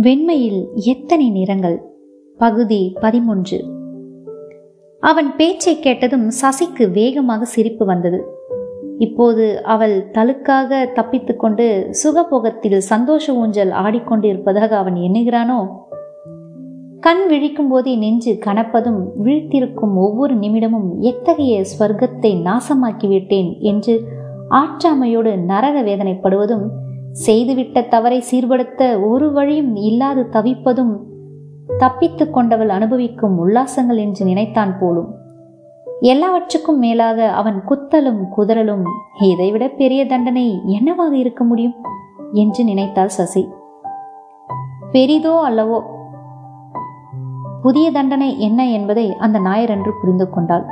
வெண்மையில் எத்தனை நிறங்கள்? பகுதி பதிமூன்று. அவன் பேச்சை கேட்டதும் சசிக்கு வேகமாக சிரிப்பு வந்தது. இப்போது அவள் தழுக்காக தப்பித்துக்கொண்டு சுகபோகத்தில் சந்தோஷ ஊஞ்சல் ஆடிக்கொண்டிருப்பதாக அவன் எண்ணுகிறானோ? கண் விழிக்கும் போதே நெஞ்சு கனப்பதும் விழித்திருக்கும் ஒவ்வொரு நிமிடமும் எத்தகைய ஸ்வர்க்கத்தை நாசமாக்கிவிட்டேன் என்று ஆற்றாமையோடு நரக வேதனைப்படுவதும் செய்துவிட்ட தவறை சீர்படுத்த ஒரு வழியும் இல்லாது தவிப்பதும் தப்பித்து கொண்டவள் அனுபவிக்கும் உல்லாசங்கள் என்று நினைத்தான் போலும். எல்லாவற்றுக்கும் மேலாக அவன் குத்தலும் குதறலும் இதைவிட பெரிய தண்டனை என்னவாக இருக்க முடியும்? என்று நினைத்தாள் சசி. பெரிதோ அல்லவோ புதிய தண்டனை என்ன என்பதை அந்த ஞாயிறன்று புரிந்து கொண்டாள்.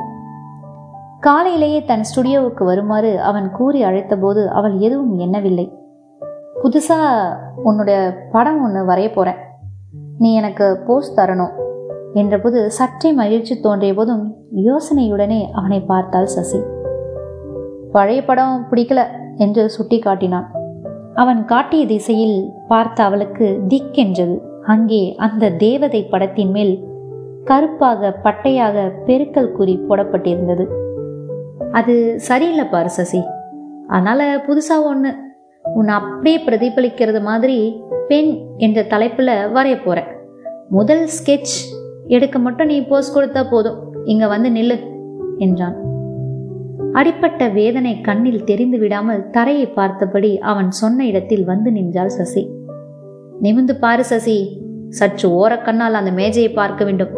காலையிலேயே தன் ஸ்டுடியோவுக்கு வருமாறு அவன் கூறி அழைத்தபோது அவள் எதுவும் எண்ணவில்லை. புதுசாக உன்னோட படம் ஒன்று வரைய போகிறேன் நீ எனக்கு போஸ்ட் தரணும் என்றபோது சற்றே மகிழ்ச்சி தோன்றிய போதும் யோசனையுடனே அவனை பார்த்தாள் சசி. பழைய படம் பிடிக்கல என்று சுட்டி காட்டினான் அவன் காட்டிய திசையில் பார்த்த அவளுக்கு திக்கென்றது அங்கே அந்த தேவதை படத்தின் மேல் கருப்பாக பட்டையாக பெருக்கல் குறி போடப்பட்டிருந்தது. அது சரியில்லை பாரு சசி. அதனால புதுசாக ஒன்று உன்னை அப்படியே பிரதிபலிக்கிறது மாதிரி பெண் என்ற தலைப்பில் வரைய போகிறேன் முதல் ஸ்கெட்ச் எடுக்க மட்டும் நீ போஸ் கொடுத்தா போதும். இங்க வந்து நில்லு என்றான். அடிப்பட்ட வேதனை கண்ணில் தெரிந்து விடாமல் தரையை பார்த்தபடி அவன் சொன்ன இடத்தில் வந்து நின்றாள் சசி. நிமிந்து பாரு சசி சற்று ஓரக்கண்ணால் அந்த மேஜையை பார்க்க வேண்டும்.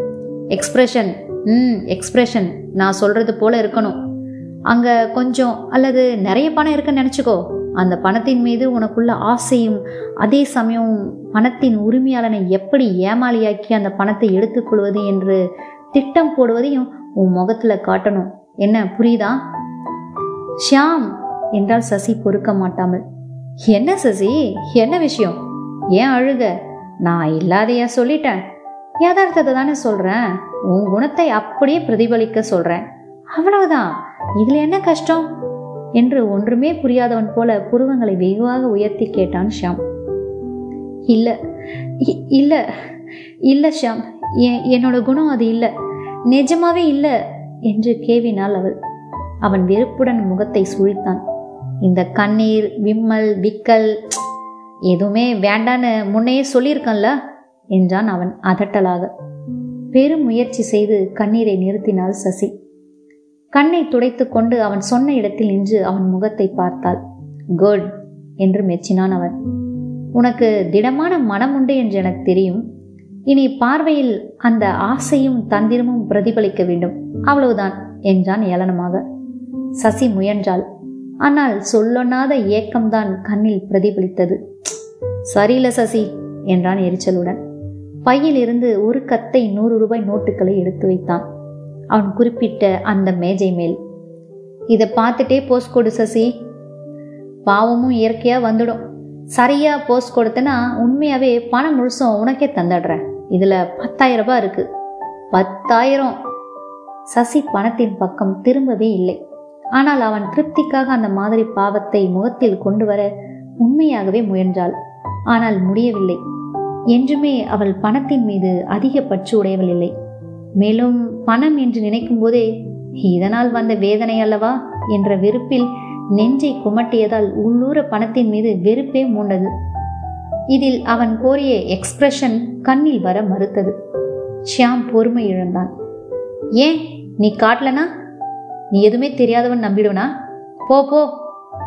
எக்ஸ்பிரஷன் ம் எக்ஸ்பிரஷன் நான் சொல்றது போல இருக்கணும். அங்க கொஞ்சம் அல்லது நிறைய பணம் இருக்குன்னு நினச்சிக்கோ. அந்த பணத்தின் மீது உனக்குள்ள ஆசையும் அதே சமயம் பணத்தின் உரிமையாளனை எப்படி ஏமாளியாக்கி அந்த பணத்தை எடுத்துக்கொள்வது என்று திட்டம் போடுவதையும் உன் முகத்தில் காட்டணும். என்ன புரியுதா? ஷியாம் என்றால் சசி பொறுக்க மாட்டாமல் என்ன சசி? என்ன விஷயம்? ஏன் அழுக? நான் இல்லாதையா சொல்லிட்டேன். யதார்த்தத்தை தானே சொல்கிறேன் உன் குணத்தை அப்படியே பிரதிபலிக்க சொல்கிறேன் அவ்வளவுதான். இதில் என்ன கஷ்டம்? என்று ஒன்றுமே புரியாதவன் போல புருவங்களை வெகுவாக உயர்த்தி கேட்டான் ஷியாம். இல்ல இ- இல்ல இல்ல ஷியாம். என்னோட குணம் அது இல்ல. நிஜமாவே இல்ல என்று கேவினாள் அவள். அவன் வெறுப்புடன் முகத்தை சுழித்தான். இந்த கண்ணீர் விம்மல் விக்கல் எதுவுமே வேண்டான்னு முன்னையே சொல்லியிருக்கன்ல என்றான் அவன் அதட்டலாக. பெரும் முயற்சி செய்து கண்ணீரை நிறுத்தினாள் சசி. கண்ணை துடைத்து கொண்டு அவன் சொன்ன இடத்தில் நின்று அவன் முகத்தை பார்த்தாள். குட் என்று மெச்சினான் அவன். உனக்கு திடமான மனம் உண்டு என்று எனக்கு தெரியும். இனி பார்வையில் அந்த ஆசையும் தந்திரமும் பிரதிபலிக்க வேண்டும். அவ்வளவுதான் என்றான் ஏளனமாக. சசி முயன்றாள். ஆனால் சொல்லொண்ணாத ஏக்கம்தான் கண்ணில் பிரதிபலித்தது. சரியில்ல சசி என்றான் எரிச்சலுடன். பையில் இருந்து ஒரு கத்தை நூறு ரூபாய் நோட்டுகளை எடுத்து வைத்தான். அவன் குறிப்பிட்ட அந்த மேஜை மேல். இதை பார்த்துட்டே போஸ்ட் கொடு சசி. பாவமும் இயற்கையாக வந்துடும். சரியாக போஸ்ட் கொடுத்தனா உண்மையாகவே பணம் முழுசும் உனக்கே தந்துடுறேன். இதில் பத்தாயிரம் ரூபாய் இருக்குது பத்தாயிரம். சசி பணத்தின் பக்கம் திரும்பவே இல்லை. ஆனால் அவன் திருப்திக்காக அந்த மாதிரி பாவத்தை முகத்தில் கொண்டு வர உண்மையாகவே முயன்றாள். ஆனால் முடியவில்லை. என்றுமே அவள் பணத்தின் மீது அதிக பற்று உடையவள் இல்லை. மேலும் பணம் என்று நினைக்கும் போதே இதனால் வந்த வேதனை அல்லவா? என்ற வெறுப்பில் நெஞ்சை குமட்டியதால் உள்ளூர பணத்தின் மீது வெறுப்பே மூண்டது. இதில் அவன் கோரிய எக்ஸ்பிரஷன் கண்ணில் வர மறுத்தது. ஷியாம் பொறுமை இழந்தான். ஏன்? நீ காட்டலனா? நீ எதுவுமே தெரியாதவன் நம்பிடுவனா? போ போ.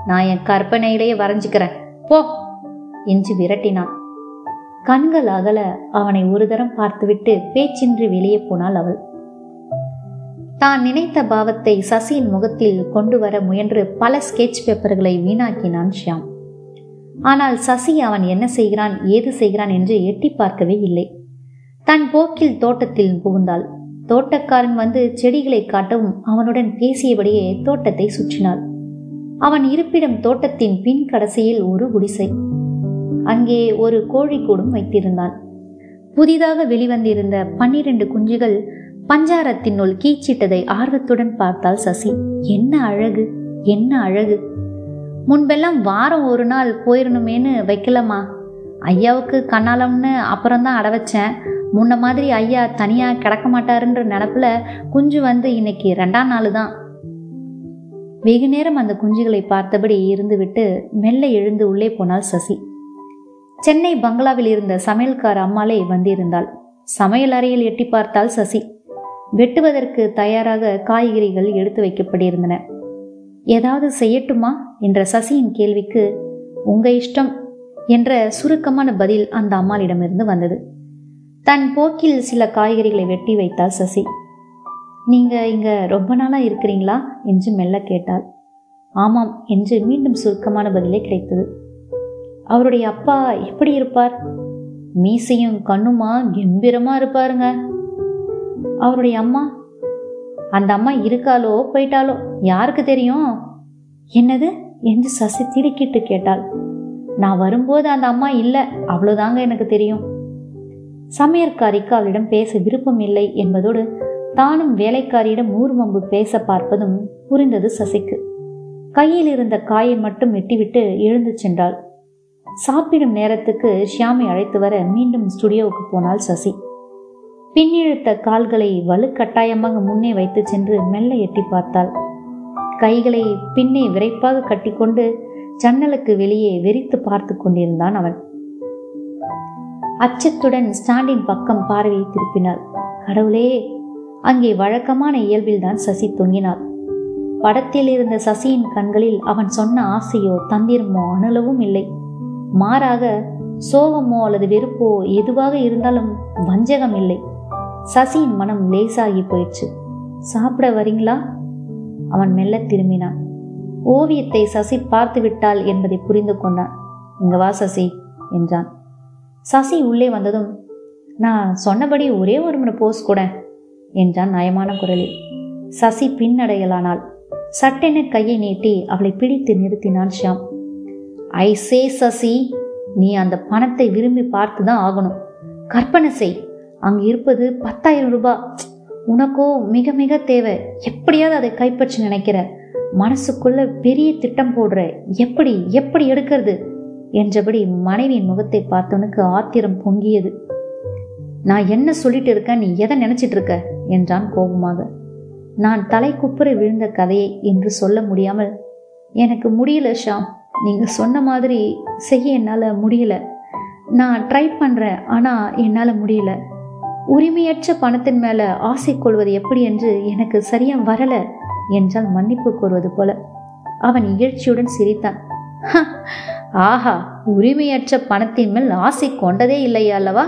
நான் என் கற்பனையிலேயே வரைஞ்சிக்கிறேன். போ. என்று விரட்டினான். கண்கள் அகல அவனை ஒரு தரம் பார்த்துவிட்டு பேச்சின்றி வெளியே போனாள் அவள். தான் நினைத்த பாவத்தை சசியின் முகத்தில் கொண்டு வர முயன்று பல ஸ்கெட்ச் பேப்பர்களை வீணாக்கினான் ஷியாம். ஆனால் சசி அவன் என்ன செய்கிறான் ஏது செய்கிறான் என்று எட்டி பார்க்கவே இல்லை. தன் போக்கில் தோட்டத்தில் புகுந்தாள். தோட்டக்காரன் வந்து செடிகளை காட்டவும் அவனுடன் பேசியபடியே தோட்டத்தை சுற்றினாள். அவன் இருப்பிடம் தோட்டத்தின் பின் கடைசியில் ஒரு குடிசை. அங்கே ஒரு கோழிக்கூடும் வைத்திருந்தான். புதிதாக வெளிவந்திருந்த பன்னிரண்டு குஞ்சுகள் பஞ்சாரத்தினுள் கீச்சிட்டதை ஆர்வத்துடன் பார்த்தாள் சசி. என்ன அழகு என்ன அழகு. முன்பெல்லாம் வாரம் ஒரு நாள் போயிடணுமேனு வைக்கலாமா ஐயாவுக்கு கண்ணாலம்னு அப்புறம்தான் அட வச்சேன் முன்ன மாதிரி ஐயா தனியாக கிடக்க மாட்டாருன்ற நினப்பில் குஞ்சு வந்து இன்னைக்கு ரெண்டாம் நாள் தான் வெகு நேரம் அந்த குஞ்சுகளை பார்த்தபடி இருந்துவிட்டு மெல்ல எழுந்து உள்ளே போனாள் சசி. சென்னை பங்களாவில் இருந்த சமையல்கார அம்மாளே வந்திருந்தாள். சமையல் அறையில் எட்டி பார்த்தாள் சசி. வெட்டுவதற்கு தயாராக காய்கறிகள் எடுத்து வைக்கப்பட்டிருந்தன. ஏதாவது செய்யட்டுமா? என்ற சசியின் கேள்விக்கு உங்க இஷ்டம் என்ற சுருக்கமான பதில் அந்த அம்மாளிடமிருந்து வந்தது. தன் போக்கில் சில காய்கறிகளை வெட்டி வைத்தாள் சசி. நீங்க இங்க ரொம்ப நாளா இருக்கிறீங்களா? என்று மெல்ல கேட்டாள். ஆமாம் என்று மீண்டும் சுருக்கமான பதிலே கிடைத்தது. அவருடைய அப்பா எப்படி இருப்பார்? மீசையும் கண்ணுமா கம்பீரமா இருப்பாருங்க. அவருடைய அம்மா? அந்த அம்மா இருக்காளோ போயிட்டாலோ யாருக்கு தெரியும்? என்னது? என்று சசி திடுக்கிட்டு கேட்டாள். நான் வரும்போது அந்த அம்மா இல்லை அவ்வளோதாங்க எனக்கு தெரியும். சமையற்காரிக்கு அவளிடம் பேச விருப்பம் இல்லை என்பதோடு தானும் வேலைக்காரியிடம் ஊர்வம்பு பேச பார்ப்பதும் புரிந்தது சசிக்கு. கையில் இருந்த காயை மட்டும் வெட்டிவிட்டு எழுந்து சென்றாள். சாப்பிடும் நேரத்துக்கு ஷியாமை அழைத்து வர மீண்டும் ஸ்டுடியோவுக்கு போனாள் சசி. பின்னிழுத்த கால்களை வலுக்கட்டாயமாக முன்னே வைத்து சென்று மெல்ல எட்டி பார்த்தாள். கைகளை பின்னே விரைப்பாக கட்டிக்கொண்டு ஜன்னலுக்கு வெளியே வெறித்து பார்த்து கொண்டிருந்தான் அவன். அச்சத்துடன் ஸ்டாண்டின் பக்கம் பார்வையை திருப்பினாள். கடவுளே! அங்கே வழக்கமான இயல்பில்தான் சசி தொங்கினாள். படத்தில் இருந்த சசியின் கண்களில் அவன் சொன்ன ஆசையோ தந்திரமோ அணுலவும் இல்லை. மாறாக சோகமோ அல்லது வெறுப்போ எதுவாக இருந்தாலும் வஞ்சகம் இல்லை. சசியின் மனம் லேசாகி போயிடுச்சு சாப்பிட வரீங்களா? அவன் மெல்ல திரும்பினான். ஓவியத்தை சசி பார்த்து விட்டாள் என்பதை புரிந்து கொண்டான். இங்க வா சசி என்றான். சசி உள்ளே வந்ததும் நான் சொன்னபடி ஒரே ஒரு முறை போஸ் கூட என்றான் நயமான குரலில். சசி பின்னடையலானாள். சட்டென கையை நீட்டி அவளை பிடித்து நிறுத்தினான் ஷியாம். ஐ சே சசி நீ அந்த பணத்தை விரும்பி பார்த்து தான் ஆகணும். கற்பனை செய். அங்கே இருப்பது பத்தாயிரம் ரூபாய் உனக்கோ மிக மிக தேவை. எப்படியாவது அதை கைப்பற்றி நினைக்கிற. மனசுக்குள்ள பெரிய திட்டம் போடுற. எப்படி எப்படி எடுக்கிறது? என்றபடி மனைவியின் முகத்தை பார்த்தவனுக்கு ஆத்திரம் பொங்கியது. நான் என்ன சொல்லிட்டு இருக்கேன் நீ எதை நினைச்சிட்டு இருக்க? என்றான் கோபமாக. நான் தலை குப்புற விழுந்த கதையை என்று சொல்ல முடியாமல் எனக்கு முடியல ஷாம். நீங்கள் சொன்ன மாதிரி செய்ய என்னால் முடியல. நான் ட்ரை பண்ணுறேன் ஆனால் என்னால் முடியல. உரிமையற்ற பணத்தின் மேலே ஆசை கொள்வது எப்படி என்று எனக்கு சரியாக வரலை என்றால் மன்னிப்பு கோருவது போல. அவன் இகழ்ச்சியுடன் சிரித்தான். ஆஹா உரிமையற்ற பணத்தின் மேல் ஆசை கொண்டதே இல்லை அல்லவா?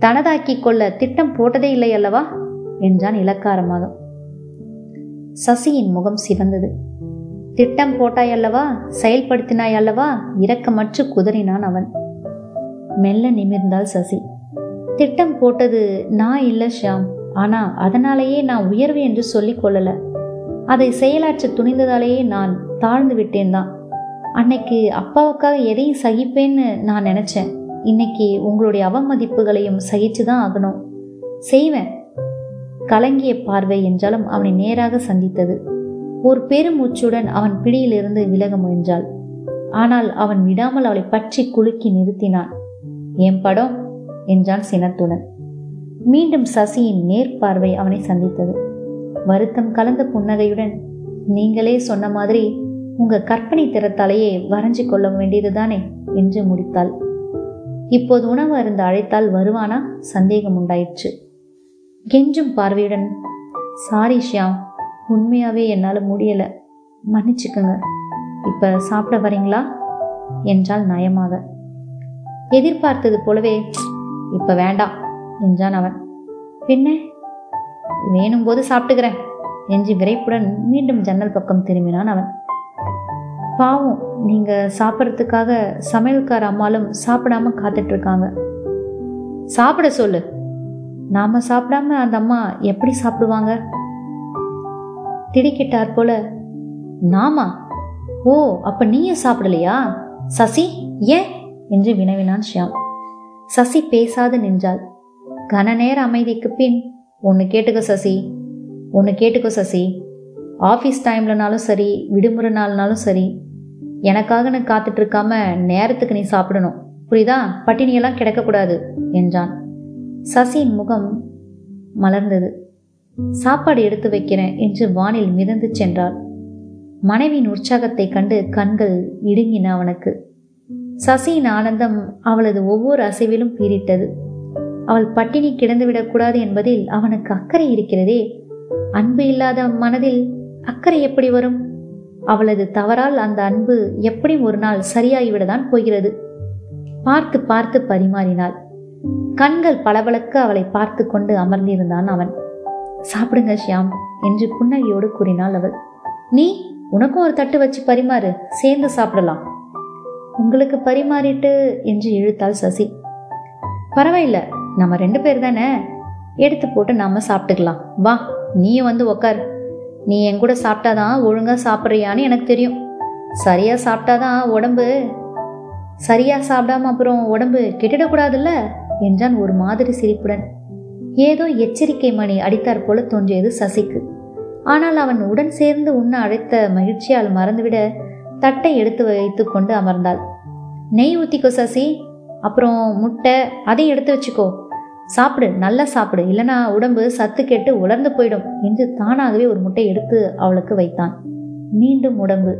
தனதாக்கி கொள்ள திட்டம் போட்டதே இல்லை அல்லவா? என்றான் இலக்காரமாக. சசியின் முகம் சிவந்தது. திட்டம் போட்டாய் அல்லவா செயல்படுத்தினாய் அல்லவா இரக்கமற்று குதறினான் அவன். மெல்ல நிமிர்ந்தாள் சசி. திட்டம் போட்டது நான் இல்லை ஷியாம். ஆனால் அதனாலேயே நான் உயர்வு என்று சொல்லிக் கொள்ளலை. அதை செயலாற்ற துணிந்ததாலேயே நான் தாழ்ந்து விட்டேன் தான். அன்னைக்கு அப்பாவுக்காக எதையும் சகிப்பேன்னு நான் நினச்சேன். இன்னைக்கு உங்களுடைய அவமதிப்புகளையும் சகிச்சு தான் ஆகணும். செய்வேன். கலங்கிய பார்வை என்றாலும் அவனை நேராக சந்தித்தது. ஒரு பெருமூச்சுடன் அவன் பிடியிலிருந்து விலக முயன்றாள். ஆனால் அவன் விடாமல் அவளை பற்றி குலுக்கி நிறுத்தினான். என் படம் என்றான் சினத்துடன். மீண்டும் சசியின் நேர்பார்வை அவனை சந்தித்தது. வருத்தம் கலந்த புன்னகையுடன் நீங்களே சொன்ன மாதிரி உங்க கற்பனை திறத்தாலேயே வரைஞ்சு கொள்ள வேண்டியதுதானே? என்று முடித்தாள். இப்போது உணவு அருந்து அழைத்தால் வருவானா? சந்தேகம் உண்டாயிற்று. கெஞ்சும் பார்வையுடன் சாரி ஷியாம் உண்மையாகவே என்னால் முடியலை. மன்னிச்சுக்கோங்க. இப்போ சாப்பிட வரீங்களா? என்றால் நயமாக. எதிர்பார்த்தது போலவே இப்போ வேண்டாம் என்றான் அவன். பின்ன? வேணும் போது சாப்பிட்டுக்கிறேன் என்று விரைப்புடன் மீண்டும் ஜன்னல் பக்கம் திரும்பினான் அவன். பாவம் நீங்கள் சாப்பிட்றதுக்காக சமையல்கார அம்மாலும் சாப்பிடாம காத்துட்ருக்காங்க. சாப்பிட சொல்லு. நாம் சாப்பிடாம அந்த அம்மா எப்படி சாப்பிடுவாங்க? திடுக்கிட்டார் போல. நாமா? ஓ அப்ப நீயும் சாப்பிடலையா? சசி ஏன் என்று வினவினான் ஷியாம். சசி பேசாது நின்றாள். கன நேர அமைதிக்கு பின் ஒன்று கேட்டுக்கோ சசி. ஒன்று கேட்டுக்கோ சசி. ஆஃபீஸ் டைம்லனாலும் சரி விடுமுறை நாள்னாலும் சரி எனக்காக நான் காத்துட்டு இருக்காம நேரத்துக்கு நீ சாப்பிடணும். புரியுதா? பட்டினியெல்லாம் கிடக்கக்கூடாது என்றான். சசியின் முகம் மலர்ந்தது. சாப்பாடு எடுத்து வைக்கிறேன் என்று வானில் மிதந்து சென்றாள். மனைவியின் உற்சாகத்தை கண்டு கண்கள் இடுங்கின அவனுக்கு. சசியின் ஆனந்தம் அவளது ஒவ்வொரு அசைவிலும் பீரிட்டது அவள் பட்டினி கிடந்துவிடக்கூடாது என்பதில் அவனுக்கு அக்கறை இருக்கிறதே. அன்பு இல்லாத மனதில் அக்கறை எப்படி வரும்? அவளது தவறால் அந்த அன்பு எப்படியும் ஒரு நாள் சரியாகிவிடத்தான் போகிறது? பார்த்து பார்த்து பரிமாறினாள். கண்கள் பளபளக்க அவளை பார்த்து கொண்டு அமர்ந்திருந்தான் அவன். சாப்பிடுங்க ஷியாம் என்று புன்னகையோடு கூறினாள் அவள். நீ உனக்கும் ஒரு தட்டு வச்சு பரிமாறு சேர்ந்து சாப்பிடலாம். உங்களுக்கு பரிமாறிட்டு என்று இழுத்தாள் சசி. பரவாயில்ல நம்ம ரெண்டு பேர் தானே? எடுத்து போட்டு நாம சாப்பிட்டுக்கலாம். வா நீயும் வந்து உக்கார். நீ என் கூட சாப்பிட்டாதான் ஒழுங்கா சாப்பிட்றியான்னு எனக்கு தெரியும். சரியா சாப்பிட்டாதான் உடம்பு. சரியா சாப்பிடாம அப்புறம் உடம்பு கெட்டிடக்கூடாதுல்ல? என்றான் ஒரு மாதிரி சிரிப்புடன். ஏதோ எச்சரிக்கை மணி அடித்தாற் போல தோன்றியது சசிக்கு. ஆனால் அவன் உடன் சேர்ந்து உண்ண அழைத்த மகிழ்ச்சியால் மறந்துவிட தட்டை எடுத்து வைத்து கொண்டு அமர்ந்தாள். நெய் ஊத்திக்கோ சசி அப்புறம் முட்டை அதையும் எடுத்து வச்சுக்கோ. சாப்பிடு நல்லா சாப்பிடு இல்லைனா உடம்பு சத்து கேட்டு உலர்ந்து போயிடும் என்று தானாகவே ஒரு முட்டை எடுத்து அவளுக்கு வைத்தான். மீண்டும் உடம்பு.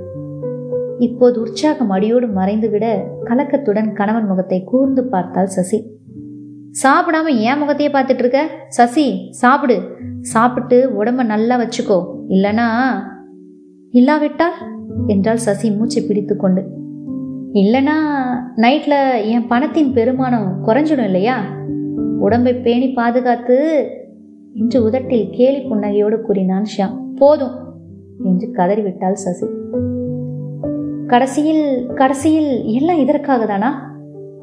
இப்போது உற்சாகம் அடியோடு மறைந்துவிட கலக்கத்துடன் கணவன் முகத்தை கூர்ந்து பார்த்தாள் சசி. சாப்பிடாம ஏன் முகத்தையே பார்த்துட்டு இருக்க சசி சாப்பிடு. சாப்பிட்டு உடம்ப நல்லா வச்சுக்கோ. இல்லனா இல்லாவிட்டால்? என்றாள் சசி மூச்சை பிடித்து கொண்டு. இல்லனா நைட்ல என் பணத்தின் பெருமானம் குறைஞ்சிடும் இல்லையா? உடம்பை பேணி பாதுகாத்து என்று உதட்டில் கேலி புன்னகையோடு கூறினான் ஷியாம். போதும் என்று கதறிவிட்டாள் சசி. கடைசியில் கடைசியில் எல்லாம் இதற்காக தானா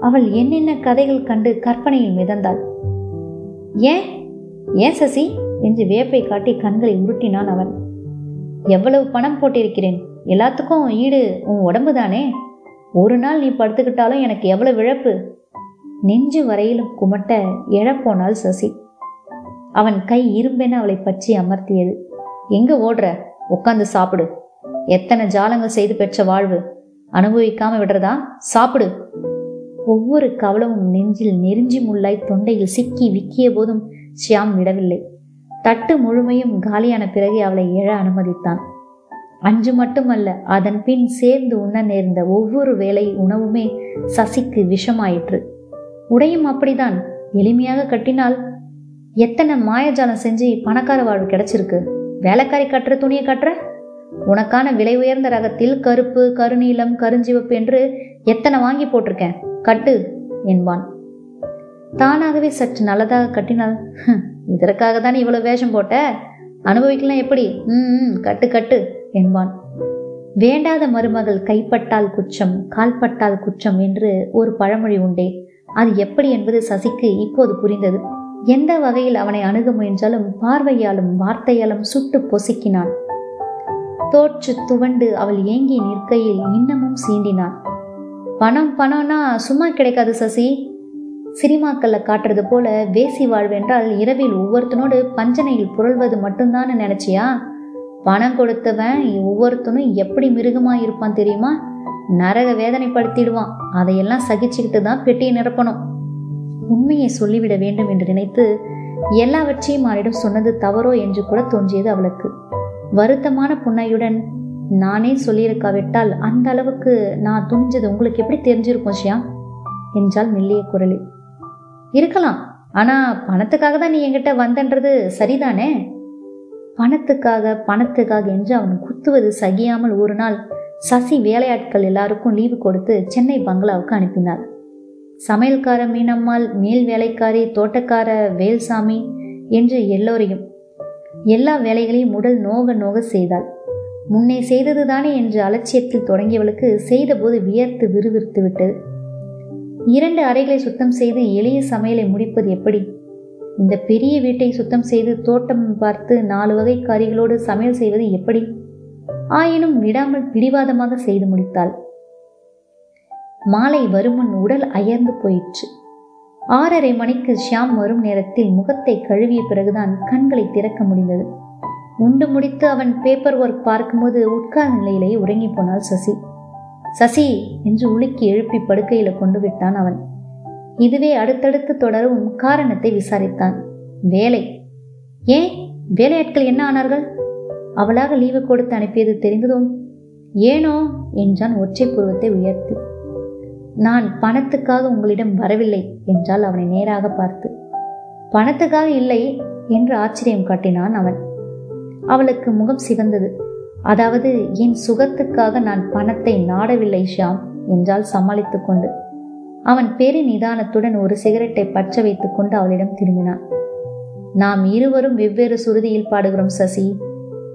அவள் என்னென்ன கதைகள் கண்டு கற்பனையில் மிதந்தாள். ஏன்? ஏன் சசி? என்று வேப்பை காட்டி கண்களை உருட்டினான் அவன். எவ்வளவு பணம் போட்டிருக்கிறேன். எல்லாத்துக்கும் ஈடு உன் உடம்பு தானே? ஒரு நாள் நீ படுத்துக்கிட்டாலும் எனக்கு எவ்வளவு இழப்பு? நெஞ்சு வரையிலும் குமட்ட எழப்போனாள் சசி. அவன் கை இரும்பென அவளை பற்றி அமர்த்தியது. எங்க ஓடுற? உட்காந்து சாப்பிடு. எத்தனை ஜாலங்கள் செய்து பெற்ற வாழ்வு. அனுபவிக்காம விடுறதா? சாப்பிடு. ஒவ்வொரு கவலமும் நெஞ்சில் நெருஞ்சி முள்ளாய் தொண்டையில் சிக்கி விக்கிய போதும் ஷியாம் விடவில்லை. தட்டு முழுமையும் காலியான பிறகு அவளை எழ அனுமதித்தான். அன்று மட்டுமல்ல அதன் பின் சேர்ந்து உண்ண நேர்ந்த ஒவ்வொரு வேளை உணவுமே சசிக்கு விஷமாயிற்று. உடையும் அப்படிதான் எளிமையாக கட்டினால். எத்தனை மாயஜாலம் செஞ்சு பணக்கார வாழ்வு கிடைச்சிருக்கு? வேலைக்காரி கட்டுற துணியை கட்டுற? உனக்கான விலை உயர்ந்த ரகத்தில் கருப்பு கருநீலம் கருஞ்சிவப்பு என்று எத்தனை வாங்கி போட்டிருக்கேன்? கட்டு என்பான். தானாகவே சற்று நல்லதாக கட்டினால் இதற்காக தான் இவ்வளவு வேஷம் போட்ட? அனுபவிக்கலாம் எப்படி? ம் கட்டு கட்டு என்பான். வேண்டாத மருமகள் கைப்பட்டால் குற்றம் கால்பட்டால் குற்றம் என்று ஒரு பழமொழி உண்டே. அது எப்படி என்பது சசிக்கு இப்போது புரிந்தது. எந்த வகையில் அவனை அணுக முயன்றாலும் பார்வையாலும் வார்த்தையாலும் சுட்டு பொசுக்கினான். தோற்று துவண்டு அவள் ஏங்கி நிற்கையில் இன்னமும் சீண்டினான். பணம் பணம்னா சும்மா கிடைக்காது சசி. சினிமாக்களில் காட்டுறது போல வேசி வாழ்வென்றால் இரவில் ஒவ்வொருத்தனோடு பஞ்சனையில் புரள்வது மட்டும்தான் நினைச்சியா? பணம் கொடுத்தவன் ஒவ்வொருத்தனும் எப்படி மிருகமா இருப்பான் தெரியுமா? நரக வேதனைப்படுத்திடுவான். அதையெல்லாம் சகிச்சுக்கிட்டு தான் பெட்டியை நிரப்பணும். உண்மையை சொல்லிவிட வேண்டும் என்று நினைத்து எல்லாவற்றையும் அவரிடம் சொன்னது தவறோ என்று கூட தோன்றியது அவளுக்கு. வருத்தமான புன்னையுடன் நானே சொல்லியிருக்காவிட்டால் அந்த அளவுக்கு நான் துணிஞ்சது உங்களுக்கு எப்படி தெரிஞ்சிருக்கும் ஷியா என்றால் மெல்லிய குரலில். இருக்கலாம். ஆனா பணத்துக்காக தான் நீ என்கிட்ட வந்தன்றது சரிதானே? பணத்துக்காக பணத்துக்காக என்று அவன் குத்துவது சகியாமல் ஒரு நாள் சசி வேலையாட்கள் எல்லாருக்கும் லீவு கொடுத்து சென்னை பங்களாவுக்கு அனுப்பினார் சமையல்கார மீனம்மாள் மேல் வேலைக்காரி தோட்டக்கார வேல்சாமி என்று எல்லோரையும் எல்லா வேலைகளையும் உடல் நோக நோக செய்தாள். முன்னே செய்தது தானே என்று அலட்சியத்தில் தொடங்கியவளுக்கு செய்தபோது வியர்த்து விறுவிறுத்து விட்டது. இரண்டு அறைகளை சுத்தம் செய்து எளிய சமையலை முடிப்பது எப்படி? இந்த பெரிய வீட்டை சுத்தம் செய்து தோட்டம் பார்த்து நாலு வகை காரிகளோடு சமையல் செய்வது எப்படி? ஆயினும் விடாமல் பிடிவாதமாக செய்து முடித்தாள். மாலை வருமுன் உடல் அயர்ந்து போயிற்று. ஆறரை மணிக்கு ஷியாம் வரும் நேரத்தில் முகத்தை கழுவிய பிறகுதான் கண்களை திறக்க முடிந்தது. உண்டு முடித்து அவன் பேப்பர் ஒர்க் பார்க்கும்போது உட்கார் நிலையிலேயே உறங்கி போனாள் சசி. சசி என்று உலுக்கி எழுப்பி படுக்கையில் கொண்டு விட்டான் அவன். இதுவே அடுத்தடுத்து தொடரவும் காரணத்தை விசாரித்தான். வேலை. ஏன்? வேலையாட்கள் என்ன ஆனார்கள்? அவளாக லீவு கொடுத்து அனுப்பியது தெரிந்ததும் ஏனோ என்றான் ஒற்றை புருவத்தை உயர்த்தி. நான் பணத்துக்காக உங்களிடம் வரவில்லை என்றால் அவனை நேராக பார்த்து பணத்துக்காக இல்லை என்று ஆச்சரியம் காட்டினான் அவன். அவளுக்கு முகம் சிவந்தது. அதாவது என் சுகத்துக்காக நான் பணத்தை நாடவில்லை ஷியாம் என்றால் சமாளித்து கொண்டு. அவன் பெரு நிதானத்துடன் ஒரு சிகரெட்டை பற்ற வைத்துக் கொண்டு அவளிடம் திரும்பினான். நாம் இருவரும் வெவ்வேறு சுருதியில் பாடுகிறோம் சசி.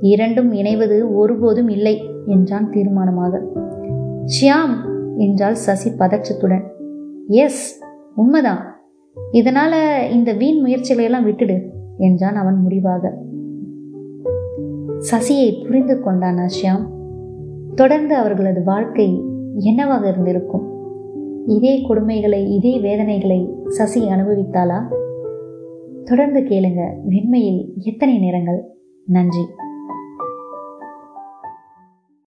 இரண்டும் இணைவது ஒருபோதும் இல்லை என்றான் தீர்மானமாக. ஷியாம் என்றால் சசி பதற்றத்துடன். எஸ் உண்மைதான். இதனால இந்த வீண் முயற்சிகளை எல்லாம் விட்டுடு என்றான் அவன் முடிவாக. சசியை புரிந்து கொண்டான் ஷியாம்? தொடர்ந்து அவர்களது வாழ்க்கை என்னவாக இருந்திருக்கும்? இதே கொடுமைகளை இதே வேதனைகளை சசி அனுபவித்தாளா? தொடர்ந்து கேளுங்க வெண்மையில் எத்தனை நேரங்கள்? நன்றி.